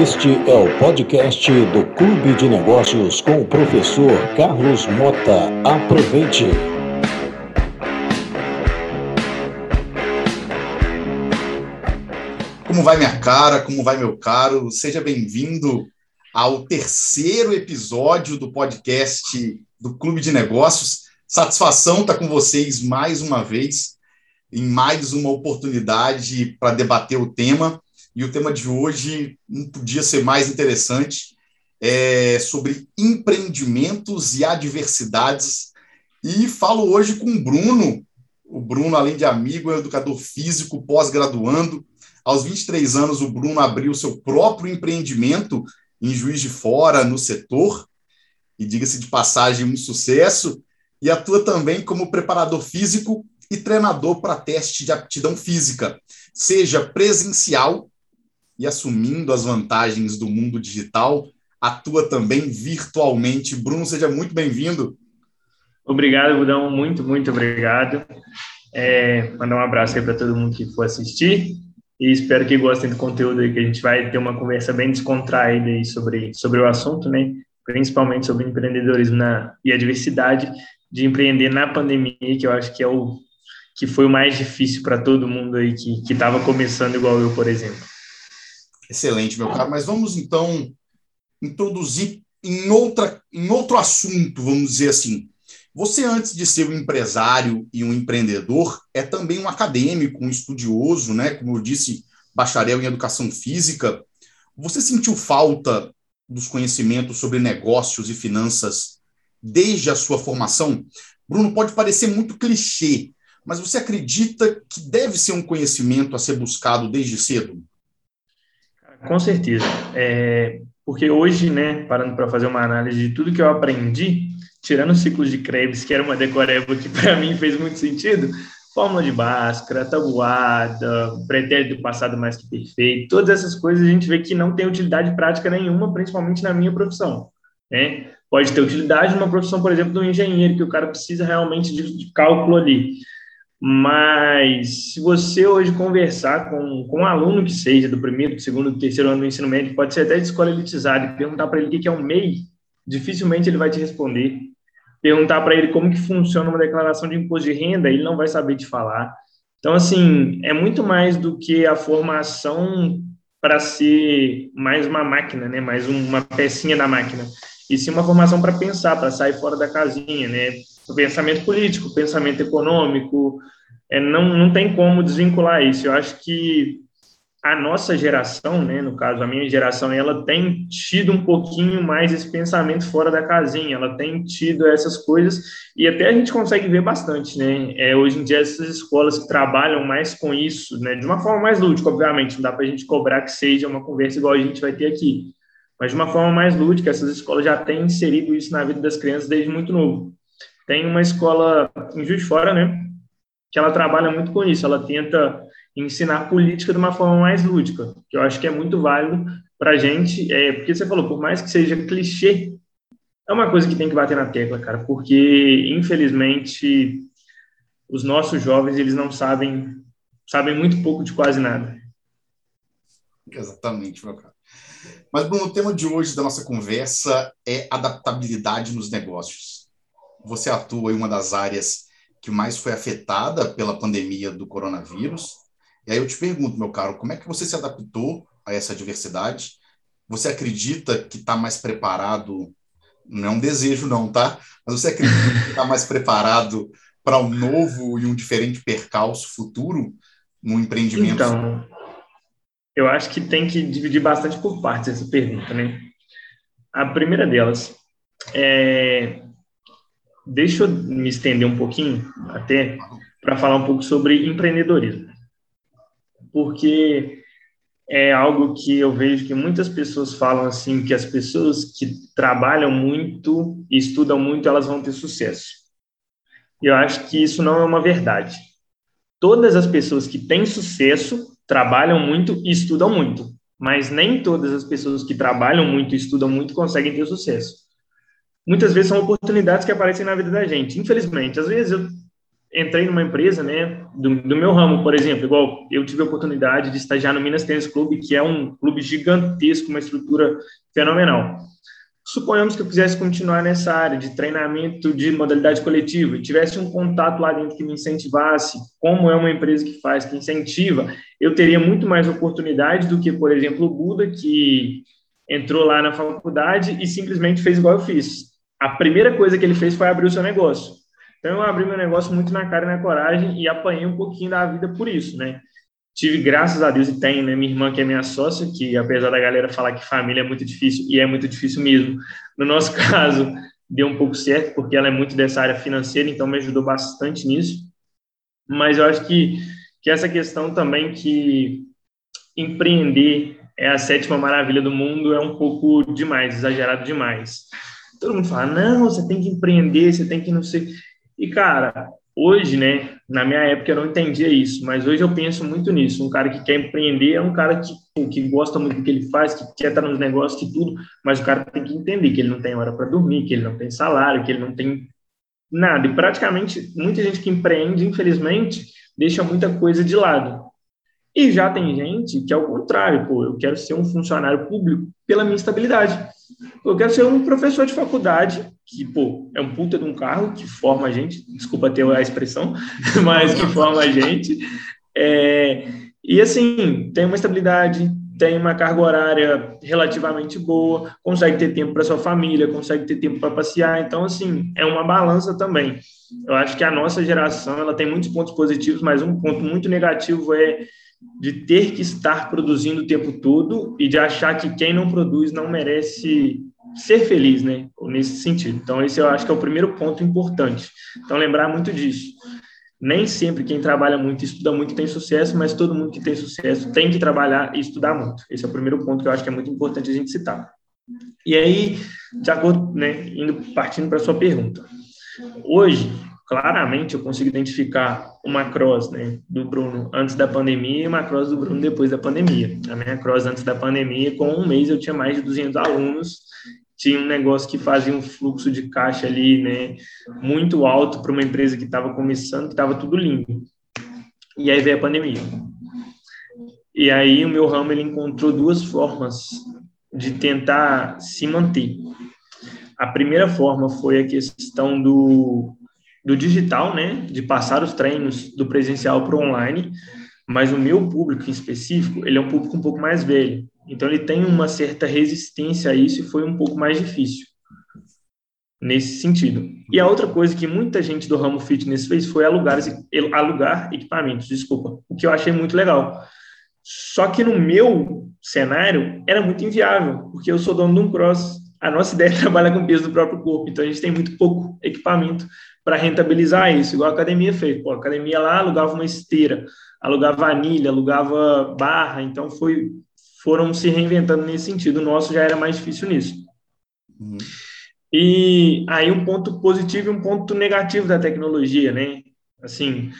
Este é o podcast do Clube de Negócios com o professor Carlos Mota. Aproveite! Como vai minha cara? Como vai meu caro? Seja bem-vindo ao terceiro episódio do podcast do Clube de Negócios. Satisfação estar com vocês mais uma vez, em mais uma oportunidade para debater o tema. E o tema de hoje não podia ser mais interessante, é sobre empreendimentos e adversidades. E falo hoje com o Bruno. O Bruno, além de amigo, é educador físico, pós-graduando. Aos 23 anos, o Bruno abriu seu próprio empreendimento em Juiz de Fora, no setor, e diga-se de passagem, um sucesso, e atua também como preparador físico e treinador para teste de aptidão física, seja presencial e assumindo as vantagens do mundo digital, atua também virtualmente. Bruno, seja muito bem-vindo. Obrigado, Budão, muito, muito obrigado. É, mandar um abraço aí para todo mundo que for assistir e espero que gostem do conteúdo aí, que a gente vai ter uma conversa bem descontraída aí sobre, sobre o assunto, né? Principalmente sobre empreendedorismo na, e a diversidade de empreender na pandemia, que eu acho que é o que foi o mais difícil para todo mundo aí que estava começando igual eu, por exemplo. Excelente, meu caro. Mas vamos então introduzir em, outra, em outro assunto, vamos dizer assim. Você, antes de ser um empresário e um empreendedor, é também um acadêmico, um estudioso, né? Como eu disse, bacharel em educação física. Você sentiu falta dos conhecimentos sobre negócios e finanças desde a sua formação? Bruno, pode parecer muito clichê, mas você acredita que deve ser um conhecimento a ser buscado desde cedo? Com certeza. É, porque hoje, né, parando para fazer uma análise de tudo que eu aprendi, tirando os ciclos de Krebs, que era uma decoreba que para mim fez muito sentido, fórmula de Bhaskara, tabuada, pretérito do passado mais que perfeito, todas essas coisas a gente vê que não tem utilidade prática nenhuma, principalmente na minha profissão. Né? Pode ter utilidade numa profissão, por exemplo, do engenheiro, que o cara precisa realmente de, de cálculo ali. Mas se você hoje conversar com, com um aluno que seja do primeiro, do segundo, do terceiro ano do ensino médio, pode ser até de escola elitizada, e perguntar para ele o que é um MEI, dificilmente ele vai te responder. Perguntar para ele como que funciona uma declaração de imposto de renda, ele não vai saber te falar. Então, assim, é muito mais do que a formação para ser mais uma máquina, né? mais uma pecinha da máquina. E sim uma formação para pensar, para sair fora da casinha, né? O pensamento político, o pensamento econômico, é, não, não tem como desvincular isso. Eu acho que a nossa geração, né, no caso, a minha geração, ela tem tido um pouquinho mais esse pensamento fora da casinha, ela tem tido essas coisas, e até a gente consegue ver bastante, né, é, hoje em dia essas escolas que trabalham mais com isso, né, de uma forma mais lúdica, obviamente, não dá para a gente cobrar que seja uma conversa igual a gente vai ter aqui, mas de uma forma mais lúdica, essas escolas já têm inserido isso na vida das crianças desde muito novo. Tem uma escola em Juiz Fora, né, que ela trabalha muito com isso, ela tenta ensinar política de uma forma mais lúdica, que eu acho que é muito válido para a gente, é, porque você falou, por mais que seja clichê, é uma coisa que tem que bater na tecla, cara, porque, infelizmente, os nossos jovens, eles não sabem, sabem muito pouco de quase nada. Exatamente, meu cara. Mas, Bruno, o tema de hoje da nossa conversa é adaptabilidade nos negócios você atua em uma das áreas que mais foi afetada pela pandemia do coronavírus. E aí eu te pergunto, meu caro, como é que você se adaptou a essa diversidade? Você acredita que está mais preparado? Não é um desejo, não, tá? Mas você acredita que está mais preparado para um novo e um diferente percalço futuro no empreendimento? Então, eu acho que tem que dividir bastante por partes essa pergunta, né? A primeira delas é deixa eu me estender um pouquinho até para falar um pouco sobre empreendedorismo. Porque é algo que eu vejo que muitas pessoas falam assim, que as pessoas que trabalham muito e estudam muito, elas vão ter sucesso. E eu acho que isso não é uma verdade. Todas as pessoas que têm sucesso trabalham muito e estudam muito, mas nem todas as pessoas que trabalham muito e estudam muito conseguem ter sucesso muitas vezes são oportunidades que aparecem na vida da gente. Infelizmente, às vezes eu entrei numa empresa, né, do, do, meu ramo, por exemplo, igual eu tive a oportunidade de estagiar no Minas Tênis Clube, que é um clube gigantesco, uma estrutura fenomenal. Suponhamos que eu quisesse continuar nessa área de treinamento de modalidade coletiva e tivesse um contato lá dentro que me incentivasse, como é uma empresa que faz, que incentiva, eu teria muito mais oportunidade do que, por exemplo, o Buda, que entrou lá na faculdade e simplesmente fez igual eu fiz. A primeira coisa que ele fez foi abrir o seu negócio. Então, eu abri meu negócio muito na cara e na coragem e apanhei um pouquinho da vida por isso, né? tive, graças a Deus, e tenho, né, minha irmã que é minha sócia, que apesar da galera falar que família é muito difícil, e é muito difícil mesmo, no nosso caso, deu um pouco certo, porque ela é muito dessa área financeira, então me ajudou bastante nisso. Mas eu acho que, que essa questão também que empreender é a sétima maravilha do mundo é um pouco demais, exagerado demais. Todo mundo fala, não, você tem que empreender, você tem que não sei... E, cara, Hoje, né, na minha época eu não entendia isso, mas hoje eu penso muito nisso. Um cara que quer empreender é um cara que, que gosta muito do que ele faz, que quer estar nos negócios, que tudo, mas o cara tem que entender que ele não tem hora para dormir, que ele não tem salário, que ele não tem nada. E praticamente muita gente que empreende, infelizmente, deixa muita coisa de lado. E já tem gente que é o contrário, pô, eu quero ser um funcionário público pela minha estabilidade. Eu quero ser um professor de faculdade, que, pô, é um puta de um carro que forma a gente, desculpa ter a expressão, mas que forma a gente. É, e, assim, tem uma estabilidade, tem uma carga horária relativamente boa, consegue ter tempo para sua família, consegue ter tempo para passear. Então, assim, é uma balança também. Eu acho que a nossa geração ela tem muitos pontos positivos, mas um ponto muito negativo é de ter que estar produzindo o tempo todo e de achar que quem não produz não merece ser feliz, né? Nesse sentido. Então, esse eu acho que é o primeiro ponto importante. Então, lembrar muito disso. Nem sempre quem trabalha muito e estuda muito tem sucesso, mas todo mundo que tem sucesso tem que trabalhar e estudar muito. Esse é o primeiro ponto que eu acho que é muito importante a gente citar. E aí, de acordo, né, indo partindo para a sua pergunta. Hoje, claramente eu consigo identificar uma cross né, do Bruno antes da pandemia e uma cross do Bruno depois da pandemia. A minha cross antes da pandemia, com um mês eu tinha mais de 200 alunos, tinha um negócio que fazia um fluxo de caixa ali, né, muito alto para uma empresa que estava começando, que estava tudo lindo. E aí veio a pandemia. E aí o meu ramo ele encontrou duas formas de tentar se manter. A primeira forma foi a questão do do digital, né, de passar os treinos do presencial para o online, mas o meu público em específico, ele é um público um pouco mais velho, então ele tem uma certa resistência a isso e foi um pouco mais difícil nesse sentido. E a outra coisa que muita gente do ramo fitness fez foi alugar, alugar equipamentos, desculpa, o que eu achei muito legal. Só que no meu cenário era muito inviável, porque eu sou dono de um cross, a nossa ideia é trabalhar com peso do próprio corpo, então a gente tem muito pouco equipamento para rentabilizar isso, igual a academia fez. Pô, a academia lá alugava uma esteira, alugava anilha, alugava barra, então foi, foram se reinventando nesse sentido. O nosso já era mais difícil nisso. Uhum. E aí um ponto positivo e um ponto negativo da tecnologia, né? Assim,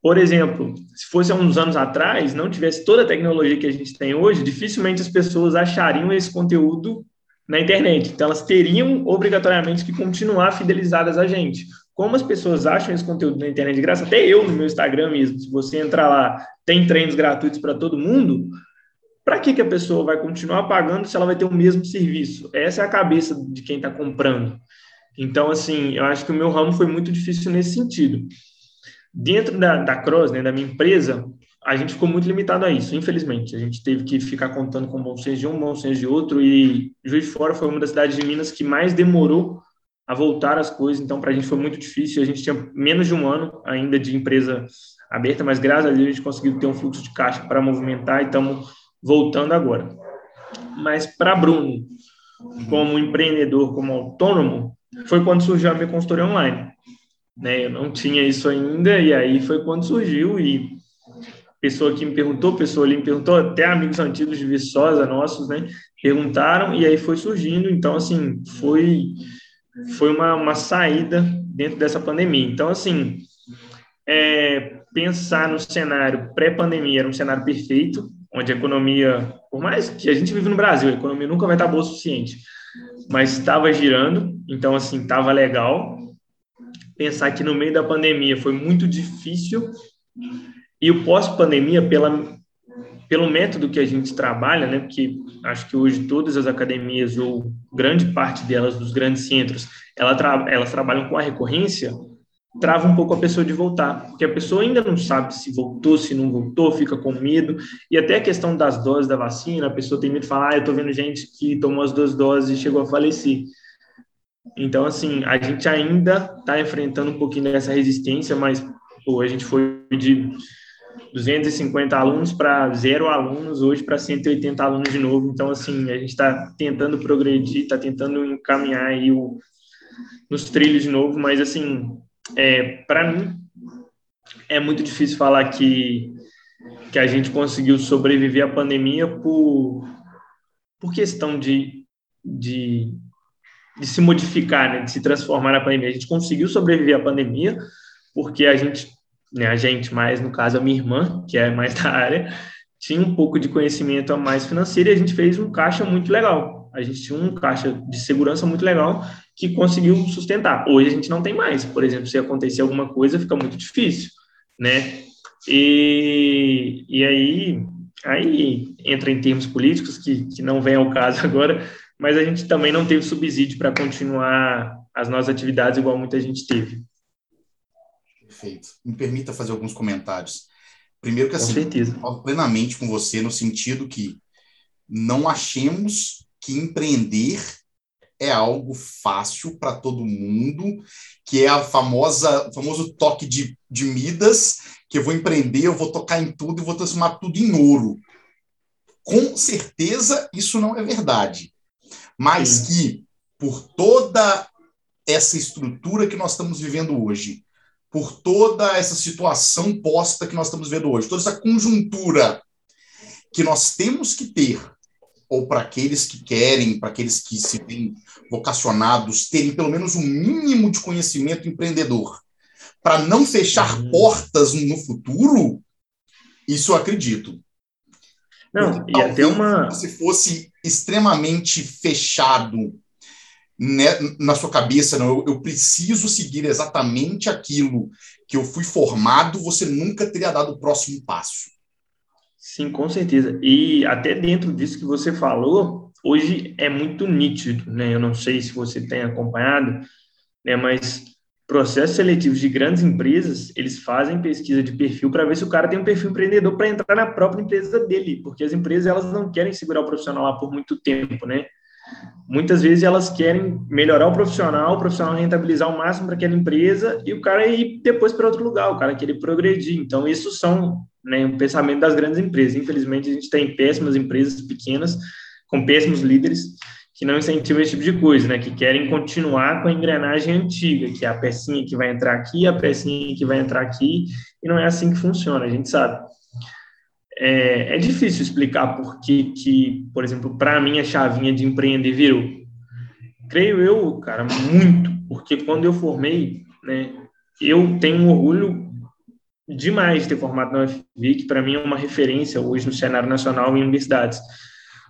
por exemplo, se fosse há uns anos atrás, não tivesse toda a tecnologia que a gente tem hoje, dificilmente as pessoas achariam esse conteúdo na internet. Então, elas teriam obrigatoriamente que continuar fidelizadas a gente. Como as pessoas acham esse conteúdo na internet de graça, até eu no meu Instagram mesmo, se você entrar lá, tem treinos gratuitos para todo mundo, para que, que a pessoa vai continuar pagando se ela vai ter o mesmo serviço? Essa é a cabeça de quem está comprando. Então, assim, eu acho que o meu ramo foi muito difícil nesse sentido. Dentro da, da Cross, né, da minha empresa, a gente ficou muito limitado a isso, infelizmente. A gente teve que ficar contando com bom senso de um, bom senso de outro, e Juiz de Fora foi uma das cidades de Minas que mais demorou a voltar as coisas, então para a gente foi muito difícil. A gente tinha menos de um ano ainda de empresa aberta, mas graças a Deus a gente conseguiu ter um fluxo de caixa para movimentar e estamos voltando agora. Mas para Bruno, como empreendedor, como autônomo, foi quando surgiu a minha consultoria online. Né? Eu não tinha isso ainda, e aí foi quando surgiu, e pessoa que me perguntou, pessoa ali me perguntou, até amigos antigos de Viçosa nossos, né, perguntaram e aí foi surgindo, então assim, foi foi uma, uma saída dentro dessa pandemia. Então assim, é, pensar no cenário pré-pandemia era um cenário perfeito, onde a economia, por mais que a gente vive no Brasil, a economia nunca vai estar boa o suficiente, mas estava girando, então assim, estava legal. pensar que no meio da pandemia foi muito difícil e o pós-pandemia, pela, pelo método que a gente trabalha, né, porque acho que hoje todas as academias, ou grande parte delas, dos grandes centros, ela tra elas trabalham com a recorrência, trava um pouco a pessoa de voltar, porque a pessoa ainda não sabe se voltou, se não voltou, fica com medo, e até a questão das doses da vacina, a pessoa tem medo de falar, ah, eu tô vendo gente que tomou as duas doses e chegou a falecer. Então, assim, a gente ainda está enfrentando um pouquinho dessa resistência, mas pô, a gente foi de 250 alunos para zero alunos, hoje para 180 alunos de novo. Então, assim, a gente está tentando progredir, está tentando encaminhar aí o, nos trilhos de novo, mas, assim, é, para mim, é muito difícil falar que, que a gente conseguiu sobreviver à pandemia por, por questão de, de de se modificar, né, de se transformar na pandemia. A gente conseguiu sobreviver à pandemia porque a gente, né, a gente, mais no caso a minha irmã, que é mais da área, tinha um pouco de conhecimento a mais financeiro e a gente fez um caixa muito legal. A gente tinha um caixa de segurança muito legal que conseguiu sustentar. Hoje a gente não tem mais. Por exemplo, se acontecer alguma coisa, fica muito difícil, né? E, e aí, aí entra em termos políticos que, que não vem ao caso agora, mas a gente também não teve subsídio para continuar as nossas atividades igual muita gente teve. Perfeito. Me permita fazer alguns comentários. Primeiro que assim, certeza. plenamente com você no sentido que não achemos que empreender é algo fácil para todo mundo, que é a famosa, o famoso toque de, de Midas, que eu vou empreender, eu vou tocar em tudo e vou transformar tudo em ouro. Com certeza isso não é verdade mas Sim. que por toda essa estrutura que nós estamos vivendo hoje, por toda essa situação posta que nós estamos vendo hoje, toda essa conjuntura que nós temos que ter, ou para aqueles que querem, para aqueles que se veem vocacionados, terem pelo menos um mínimo de conhecimento empreendedor, para não fechar uhum. portas no futuro, isso eu acredito. Não, Porque, e até uma. Se fosse extremamente fechado né, na sua cabeça, não, eu, eu, preciso seguir exatamente aquilo que eu fui formado, você nunca teria dado o próximo passo. Sim, com certeza. E até dentro disso que você falou, hoje é muito nítido, né? Eu não sei se você tem acompanhado, né? Mas processos seletivos de grandes empresas, eles fazem pesquisa de perfil para ver se o cara tem um perfil empreendedor para entrar na própria empresa dele, porque as empresas elas não querem segurar o profissional lá por muito tempo, né? Muitas vezes elas querem melhorar o profissional, o profissional rentabilizar o máximo para aquela empresa e o cara ir depois para outro lugar, o cara querer progredir. Então, isso são né, um pensamento das grandes empresas. Infelizmente, a gente tem péssimas empresas pequenas com péssimos líderes que não incentivam esse tipo de coisa, né? Que querem continuar com a engrenagem antiga, que é a pecinha que vai entrar aqui, a pecinha que vai entrar aqui, e não é assim que funciona, a gente sabe. É, é difícil explicar por que, que por exemplo, para mim a chavinha de empreender virou. Creio eu, cara, muito, porque quando eu formei, né, eu tenho um orgulho demais de ter formado na UFV, que para mim é uma referência hoje no cenário nacional em universidades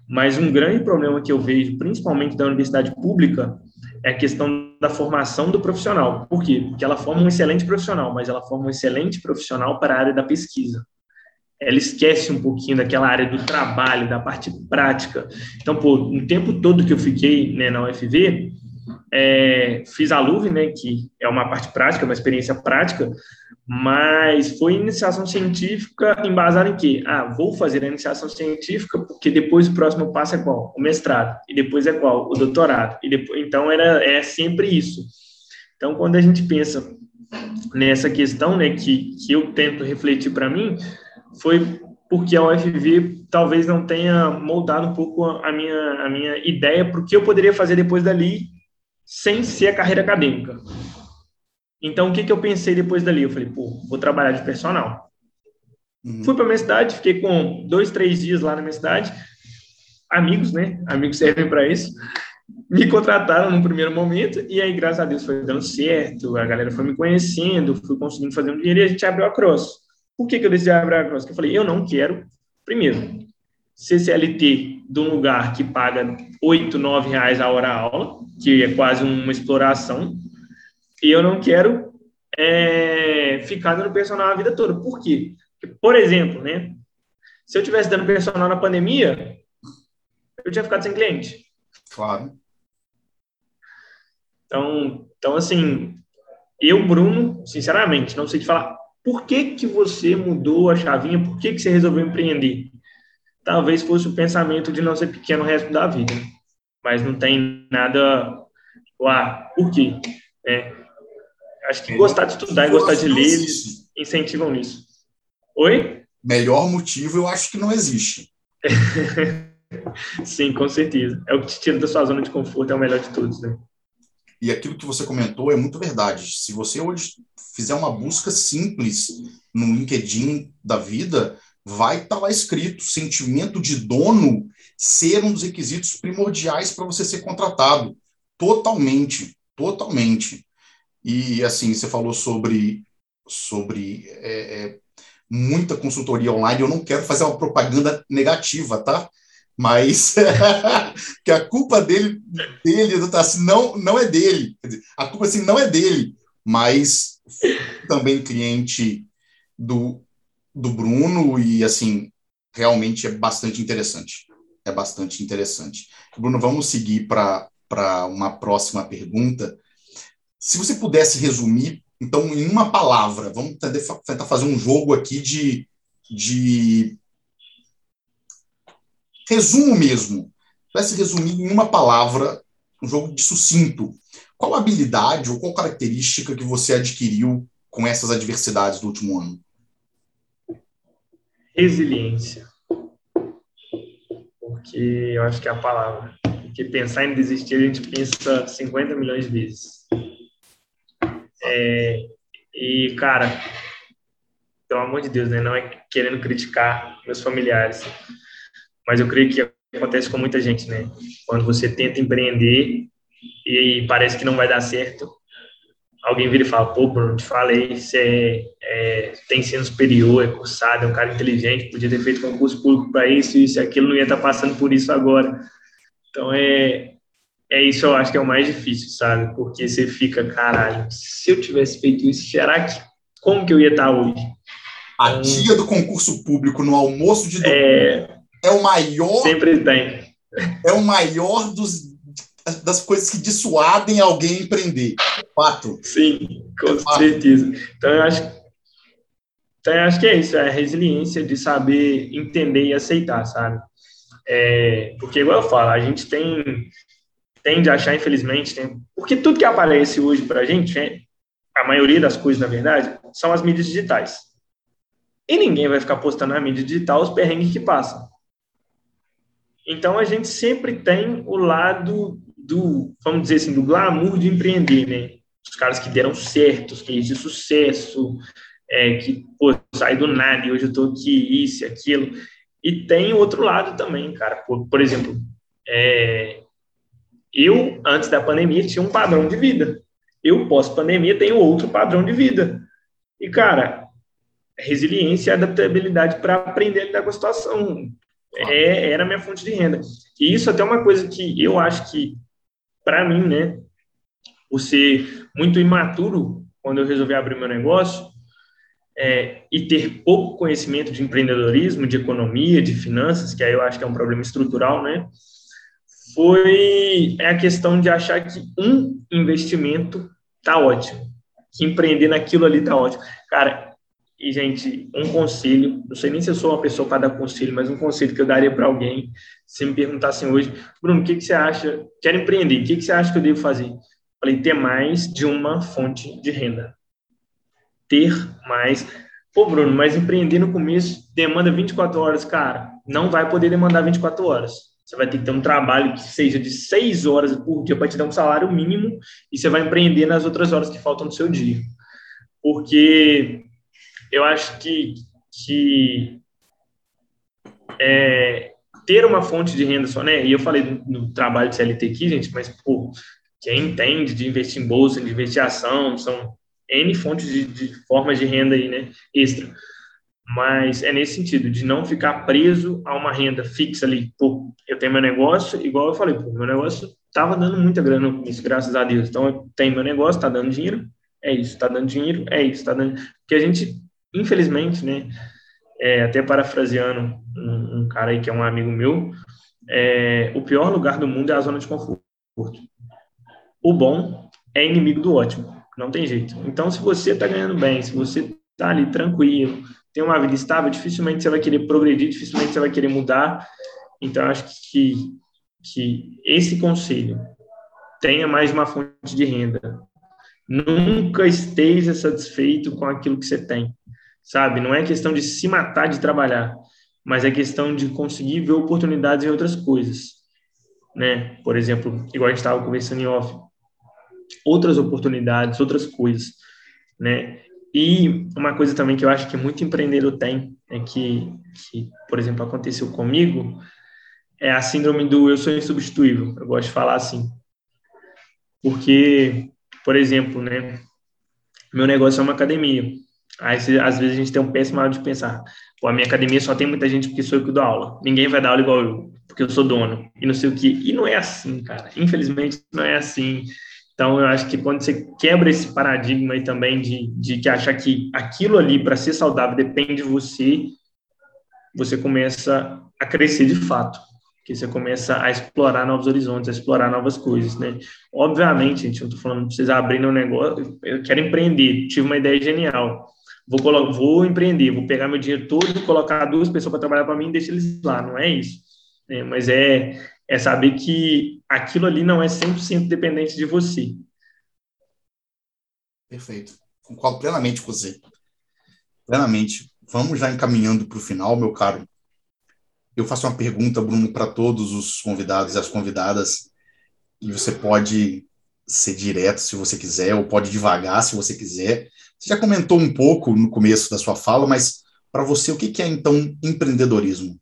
mas um grande problema que eu vejo, principalmente da universidade pública, é a questão da formação do profissional. Por quê? Porque ela forma um excelente profissional, mas ela forma um excelente profissional para a área da pesquisa. Ela esquece um pouquinho daquela área do trabalho, da parte prática. Então, pô, o tempo todo que eu fiquei né, na UFV, é, fiz a LUV, né, que é uma parte prática, uma experiência prática, mas foi iniciação científica embasada em quê? Ah, vou fazer a iniciação científica porque depois o próximo passo é qual? O mestrado. E depois é qual? O doutorado. E depois, então, era, é sempre isso. Então, quando a gente pensa nessa questão, né, que, que eu tento refletir para mim, foi porque a UFV talvez não tenha moldado um pouco a minha, a minha ideia para o que eu poderia fazer depois dali sem ser a carreira acadêmica. Então, o que, que eu pensei depois dali? Eu falei, pô, vou trabalhar de personal. Uhum. Fui para minha cidade, fiquei com dois, três dias lá na minha cidade. Amigos, né? Amigos servem para isso. Me contrataram no primeiro momento e aí, graças a Deus, foi dando certo. A galera foi me conhecendo, fui conseguindo fazer um dinheiro e a gente abriu a Cross. Por que, que eu decidi abrir a Cross? Eu falei, eu não quero, primeiro, CCLT de um lugar que paga 8, 9 reais a hora a aula, que é quase uma exploração, e eu não quero é, ficar dando personal a vida toda. Por quê? Porque, por exemplo, né? Se eu tivesse dando personal na pandemia, eu tinha ficado sem cliente. Claro. Então, então assim, eu, Bruno, sinceramente, não sei te falar por que, que você mudou a chavinha, por que, que você resolveu empreender. Talvez fosse o pensamento de não ser pequeno o resto da vida, mas não tem nada. Ah, por quê? É, acho que gostar de estudar e gostar de ler, eles incentivam isso. Oi? Melhor motivo eu acho que não existe. Sim, com certeza. É o que te tira da sua zona de conforto, é o melhor de todos, né? E aquilo que você comentou é muito verdade. Se você hoje fizer uma busca simples no LinkedIn da vida, vai estar tá lá escrito sentimento de dono ser um dos requisitos primordiais para você ser contratado. Totalmente, totalmente. E assim, você falou sobre, sobre é, é, muita consultoria online. Eu não quero fazer uma propaganda negativa, tá? Mas que a culpa dele, dele do Tassi não, não é dele. Dizer, a culpa assim não é dele, mas também cliente do, do Bruno e assim realmente é bastante interessante. É bastante interessante. Bruno, vamos seguir para uma próxima pergunta. Se você pudesse resumir, então, em uma palavra, vamos tentar fazer um jogo aqui de, de resumo mesmo, vai se resumir em uma palavra, um jogo de sucinto. Qual habilidade ou qual característica que você adquiriu com essas adversidades do último ano? Resiliência. Porque eu acho que é a palavra. Porque pensar em desistir, a gente pensa 50 milhões de vezes. É, e, cara, pelo amor de Deus, né? Não é querendo criticar meus familiares, mas eu creio que acontece com muita gente, né? Quando você tenta empreender e parece que não vai dar certo, alguém vira e fala, pô, Bruno, te falei, você é, tem ensino superior, é cursado, é um cara inteligente, podia ter feito concurso público para isso, isso e aquilo, não ia estar tá passando por isso agora. Então, é, é isso eu acho que é o mais difícil, sabe? Porque você fica, caralho, se eu tivesse feito isso, será que, como que eu ia estar tá hoje? A então, dia do concurso público no almoço de domingo. É, é o maior. Sempre tem. É o maior dos, das coisas que dissuadem alguém a empreender. Fato. Sim, com é certeza. Então, eu acho, então, eu acho que é isso, é a resiliência de saber entender e aceitar, sabe? É, porque, igual eu falo, a gente tem tende a achar, infelizmente, tem, porque tudo que aparece hoje para a gente, é, a maioria das coisas, na verdade, são as mídias digitais. E ninguém vai ficar postando na mídia digital os perrengues que passam. Então a gente sempre tem o lado do, vamos dizer assim, do glamour de empreender, né? Os caras que deram certo, os cases de sucesso, é, que pô, do nada e hoje eu tô aqui, isso, aquilo. E tem outro lado também, cara. Por, por exemplo, é, eu, antes da pandemia, tinha um padrão de vida. Eu, pós-pandemia, tenho outro padrão de vida. E, cara, resiliência e adaptabilidade para aprender a lidar com a situação é, era a minha fonte de renda. E isso até é uma coisa que eu acho que, para mim, né, por ser muito imaturo quando eu resolvi abrir meu negócio é, e ter pouco conhecimento de empreendedorismo, de economia, de finanças, que aí eu acho que é um problema estrutural, né, foi a questão de achar que um investimento tá ótimo, que empreender naquilo ali tá ótimo. Cara, e, gente, um conselho, não sei nem se eu sou uma pessoa para dar conselho, mas um conselho que eu daria para alguém, se me perguntassem hoje, Bruno, o que, que você acha? Quero empreender, o que, que você acha que eu devo fazer? Falei, ter mais de uma fonte de renda. Ter mais. Pô, Bruno, mas empreender no começo demanda 24 horas, cara. Não vai poder demandar 24 horas. Você vai ter que ter um trabalho que seja de 6 horas por dia para te dar um salário mínimo e você vai empreender nas outras horas que faltam no seu dia. Porque eu acho que, que é, ter uma fonte de renda só, né? E eu falei do, trabalho de CLT aqui, gente, mas pô, quem entende de investir em bolsa, de investir em ação, são N fontes de, de formas de renda aí, né? Extra. Mas é nesse sentido, de não ficar preso a uma renda fixa ali. Pô, eu tenho meu negócio, igual eu falei, pô, meu negócio estava dando muita grana no começo, graças a Deus. Então, eu tenho meu negócio, está dando dinheiro, é isso, está dando dinheiro, é isso, está dando. Porque a gente, infelizmente, né, é, até parafraseando um, um, cara aí que é um amigo meu, é, o pior lugar do mundo é a zona de conforto. O bom é inimigo do ótimo, não tem jeito. Então, se você está ganhando bem, se você está ali tranquilo, tem uma vida estável, dificilmente você vai querer progredir, dificilmente você vai querer mudar. Então, acho que, que esse conselho tenha mais uma fonte de renda. Nunca esteja satisfeito com aquilo que você tem, sabe? Não é questão de se matar de trabalhar, mas é questão de conseguir ver oportunidades em outras coisas, né? Por exemplo, igual a gente estava conversando em off, outras oportunidades, outras coisas, né? E uma coisa também que eu acho que muito empreendedor tem, é que, que, por exemplo, aconteceu comigo, é a síndrome do eu sou insubstituível. Eu gosto de falar assim. Porque, por exemplo, né, meu negócio é uma academia. Aí, às vezes, a gente tem um péssimo modo de pensar. Pô, a minha academia só tem muita gente porque sou eu que dou aula. Ninguém vai dar aula igual eu, porque eu sou dono. E não sei o quê. E não é assim, cara. Infelizmente, não é assim. Então, eu acho que quando você quebra esse paradigma aí também de, de que achar que aquilo ali, para ser saudável, depende de você, você começa a crescer de fato que você começa a explorar novos horizontes, a explorar novas coisas, né? Obviamente, gente, eu estou falando vocês abrirem um negócio, eu quero empreender, tive uma ideia genial, vou, vou empreender, vou pegar meu dinheiro todo, colocar duas pessoas para trabalhar para mim e deixar eles lá, não é isso. É, mas é, é saber que aquilo ali não é 100% dependente de você. Perfeito. Concordo plenamente com você. Plenamente. Vamos já encaminhando para o final, meu caro. Eu faço uma pergunta, Bruno, para todos os convidados e as convidadas, e você pode ser direto se você quiser, ou pode devagar se você quiser. Você já comentou um pouco no começo da sua fala, mas para você, o que é então empreendedorismo?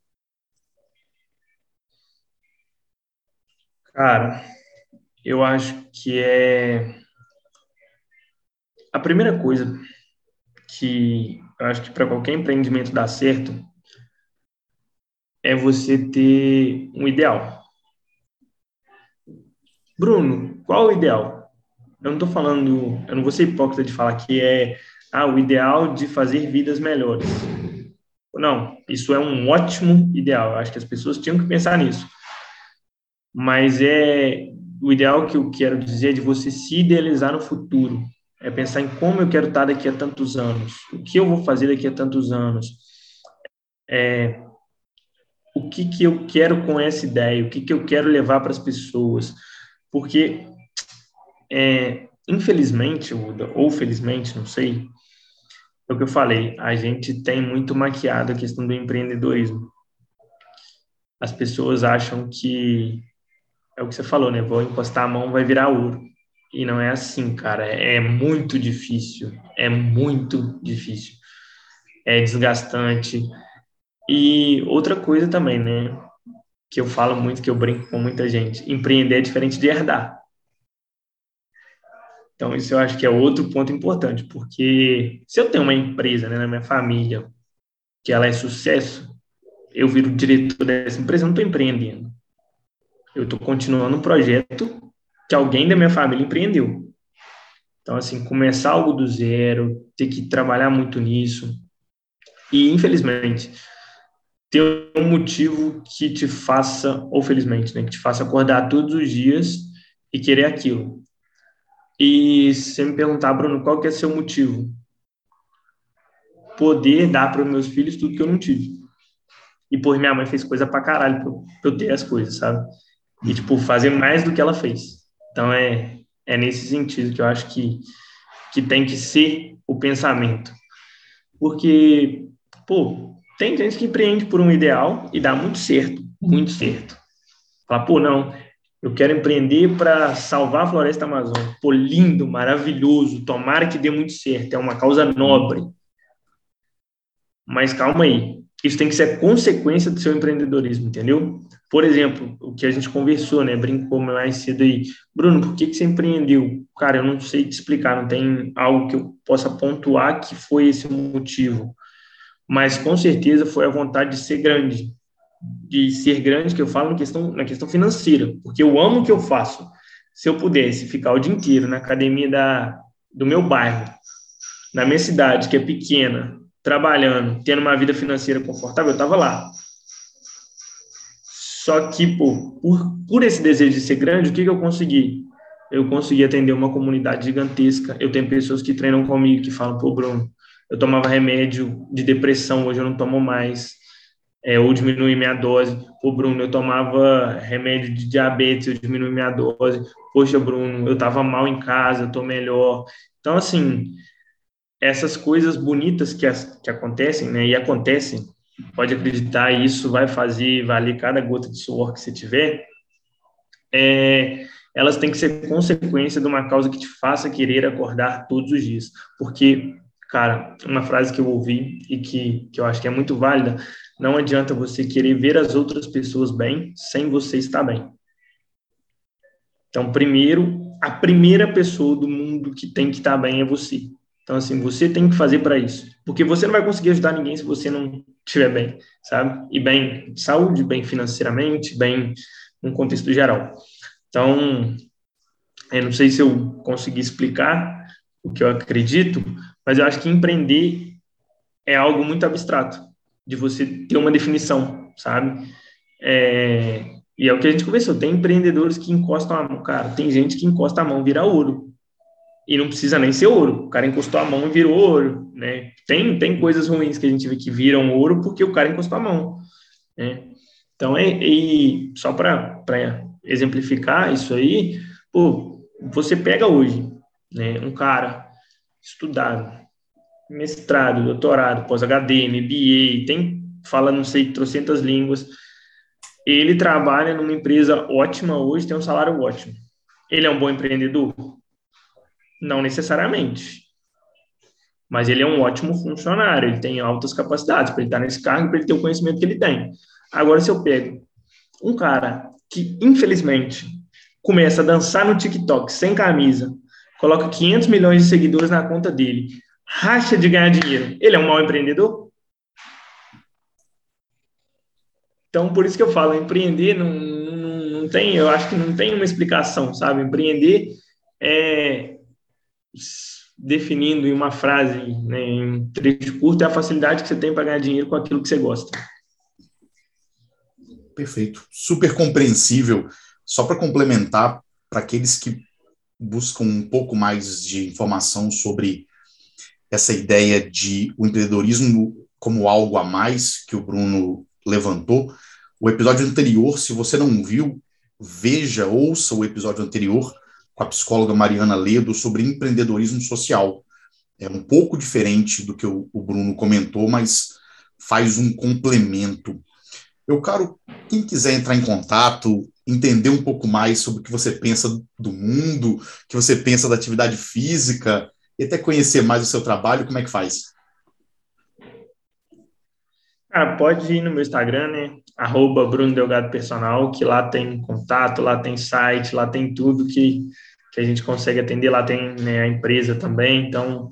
Cara, eu acho que é a primeira coisa que eu acho que para qualquer empreendimento dar certo é você ter um ideal. Bruno, qual o ideal? Eu não estou falando, eu não vou ser hipócrita de falar que é ah, o ideal de fazer vidas melhores. Não, isso é um ótimo ideal. Eu acho que as pessoas tinham que pensar nisso. Mas é o ideal que eu quero dizer é de você se idealizar no futuro. É pensar em como eu quero estar daqui a tantos anos, o que eu vou fazer daqui a tantos anos. É, o que, que eu quero com essa ideia, o que, que eu quero levar para as pessoas. Porque, é, infelizmente, ou felizmente, não sei, é o que eu falei, a gente tem muito maquiado a questão do empreendedorismo. As pessoas acham que, é o que você falou, né? Vou encostar a mão, vai virar ouro. E não é assim, cara. É muito difícil. É muito difícil. É desgastante e outra coisa também, né? Que eu falo muito, que eu brinco com muita gente: empreender é diferente de herdar. Então, isso eu acho que é outro ponto importante, porque se eu tenho uma empresa né, na minha família que ela é sucesso, eu viro diretor dessa empresa, eu não estou empreendendo. Eu estou continuando um projeto que alguém da minha família empreendeu. Então, assim, começar algo do zero, ter que trabalhar muito nisso. E, infelizmente, ter um motivo que te faça, ou felizmente, né, que te faça acordar todos os dias e querer aquilo. E se me perguntar, Bruno, qual que é seu motivo? Poder dar para os meus filhos tudo que eu não tive. E, por minha mãe fez coisa pra caralho pra eu ter as coisas, sabe? E, tipo, fazer mais do que ela fez. Então, é, é nesse sentido que eu acho que, que tem que ser o pensamento. Porque, pô, tem gente que empreende por um ideal e dá muito certo, muito certo. Fala, pô, não, eu quero empreender para salvar a floresta amazônica. Pô, lindo, maravilhoso, tomara que dê muito certo, é uma causa nobre. Mas calma aí, isso tem que ser consequência do seu empreendedorismo, entendeu? Por exemplo, o que a gente conversou, né? Brincou mais cedo aí. Bruno, por que, que você empreendeu? Cara, eu não sei te explicar, não tem algo que eu possa pontuar que foi esse motivo mas com certeza foi a vontade de ser grande, de ser grande, que eu falo na questão, na questão financeira, porque eu amo o que eu faço. Se eu pudesse ficar o dia inteiro na academia da, do meu bairro, na minha cidade, que é pequena, trabalhando, tendo uma vida financeira confortável, eu estava lá. Só que, pô, por, por esse desejo de ser grande, o que, que eu consegui? Eu consegui atender uma comunidade gigantesca. Eu tenho pessoas que treinam comigo, que falam, pô, Bruno, eu tomava remédio de depressão, hoje eu não tomo mais. É, ou diminui minha dose. Pô, Bruno, eu tomava remédio de diabetes, eu diminui minha dose. Poxa, Bruno, eu estava mal em casa, eu tô melhor. Então, assim, essas coisas bonitas que, as, que acontecem, né, e acontecem, pode acreditar, isso vai fazer valer cada gota de suor que você tiver, é, elas têm que ser consequência de uma causa que te faça querer acordar todos os dias. Porque, cara, uma frase que eu ouvi e que, que eu acho que é muito válida, não adianta você querer ver as outras pessoas bem sem você estar bem. Então, primeiro, a primeira pessoa do mundo que tem que estar bem é você. Então, assim, você tem que fazer para isso. Porque você não vai conseguir ajudar ninguém se você não estiver bem, sabe? E bem de saúde, bem financeiramente, bem no contexto geral. Então, eu não sei se eu consegui explicar o que eu acredito, mas eu acho que empreender é algo muito abstrato, de você ter uma definição, sabe? É, e é o que a gente conversou, tem empreendedores que encostam a mão, cara, tem gente que encosta a mão vira ouro, e não precisa nem ser ouro. O cara encostou a mão e virou ouro, né? Tem, tem coisas ruins que a gente vê que viram ouro porque o cara encostou a mão, né? Então, é, e só para exemplificar isso aí, pô, você pega hoje, né, um cara estudado, mestrado, doutorado, pós-HD, MBA, tem, fala, não sei, trocentas línguas, ele trabalha numa empresa ótima hoje, tem um salário ótimo. Ele é um bom empreendedor? Não necessariamente. Mas ele é um ótimo funcionário, ele tem altas capacidades para ele estar nesse cargo, para ele ter o conhecimento que ele tem. Agora, se eu pego um cara que, infelizmente, começa a dançar no TikTok sem camisa, coloca 500 milhões de seguidores na conta dele, racha de ganhar dinheiro, ele é um mau empreendedor? Então, por isso que eu falo, empreender não, não, não tem, eu acho que não tem uma explicação, sabe? Empreender é definindo em uma frase, né, em trecho curto, é a facilidade que você tem para ganhar dinheiro com aquilo que você gosta. Perfeito. Super compreensível. Só para complementar, para aqueles que buscam um pouco mais de informação sobre essa ideia de o empreendedorismo como algo a mais que o Bruno levantou, o episódio anterior, se você não viu, veja, ouça o episódio anterior, com a psicóloga Mariana Ledo sobre empreendedorismo social. É um pouco diferente do que o, Bruno comentou, mas faz um complemento. Eu quero, quem quiser entrar em contato, entender um pouco mais sobre o que você pensa do mundo, o que você pensa da atividade física, e até conhecer mais o seu trabalho, como é que faz? Cara, pode ir no meu Instagram, né? Arroba Bruno Delgado Personal, que lá tem contato, lá tem site, lá tem tudo que que a gente consegue atender. Lá tem né, a empresa também, então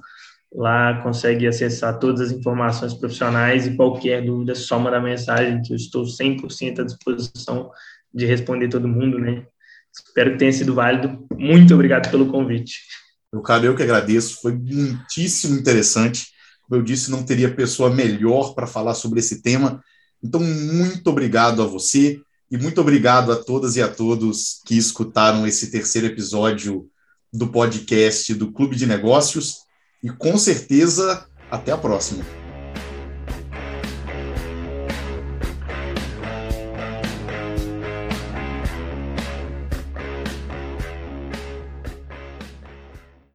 lá consegue acessar todas as informações profissionais e qualquer dúvida, só mandar mensagem, que eu estou 100% à disposição de responder todo mundo, né? Espero que tenha sido válido. Muito obrigado pelo convite. Meu cara, eu que agradeço, foi muitíssimo interessante. Como eu disse, não teria pessoa melhor para falar sobre esse tema. Então, muito obrigado a você. E muito obrigado a todas e a todos que escutaram esse terceiro episódio do podcast do Clube de Negócios. E com certeza, até a próxima.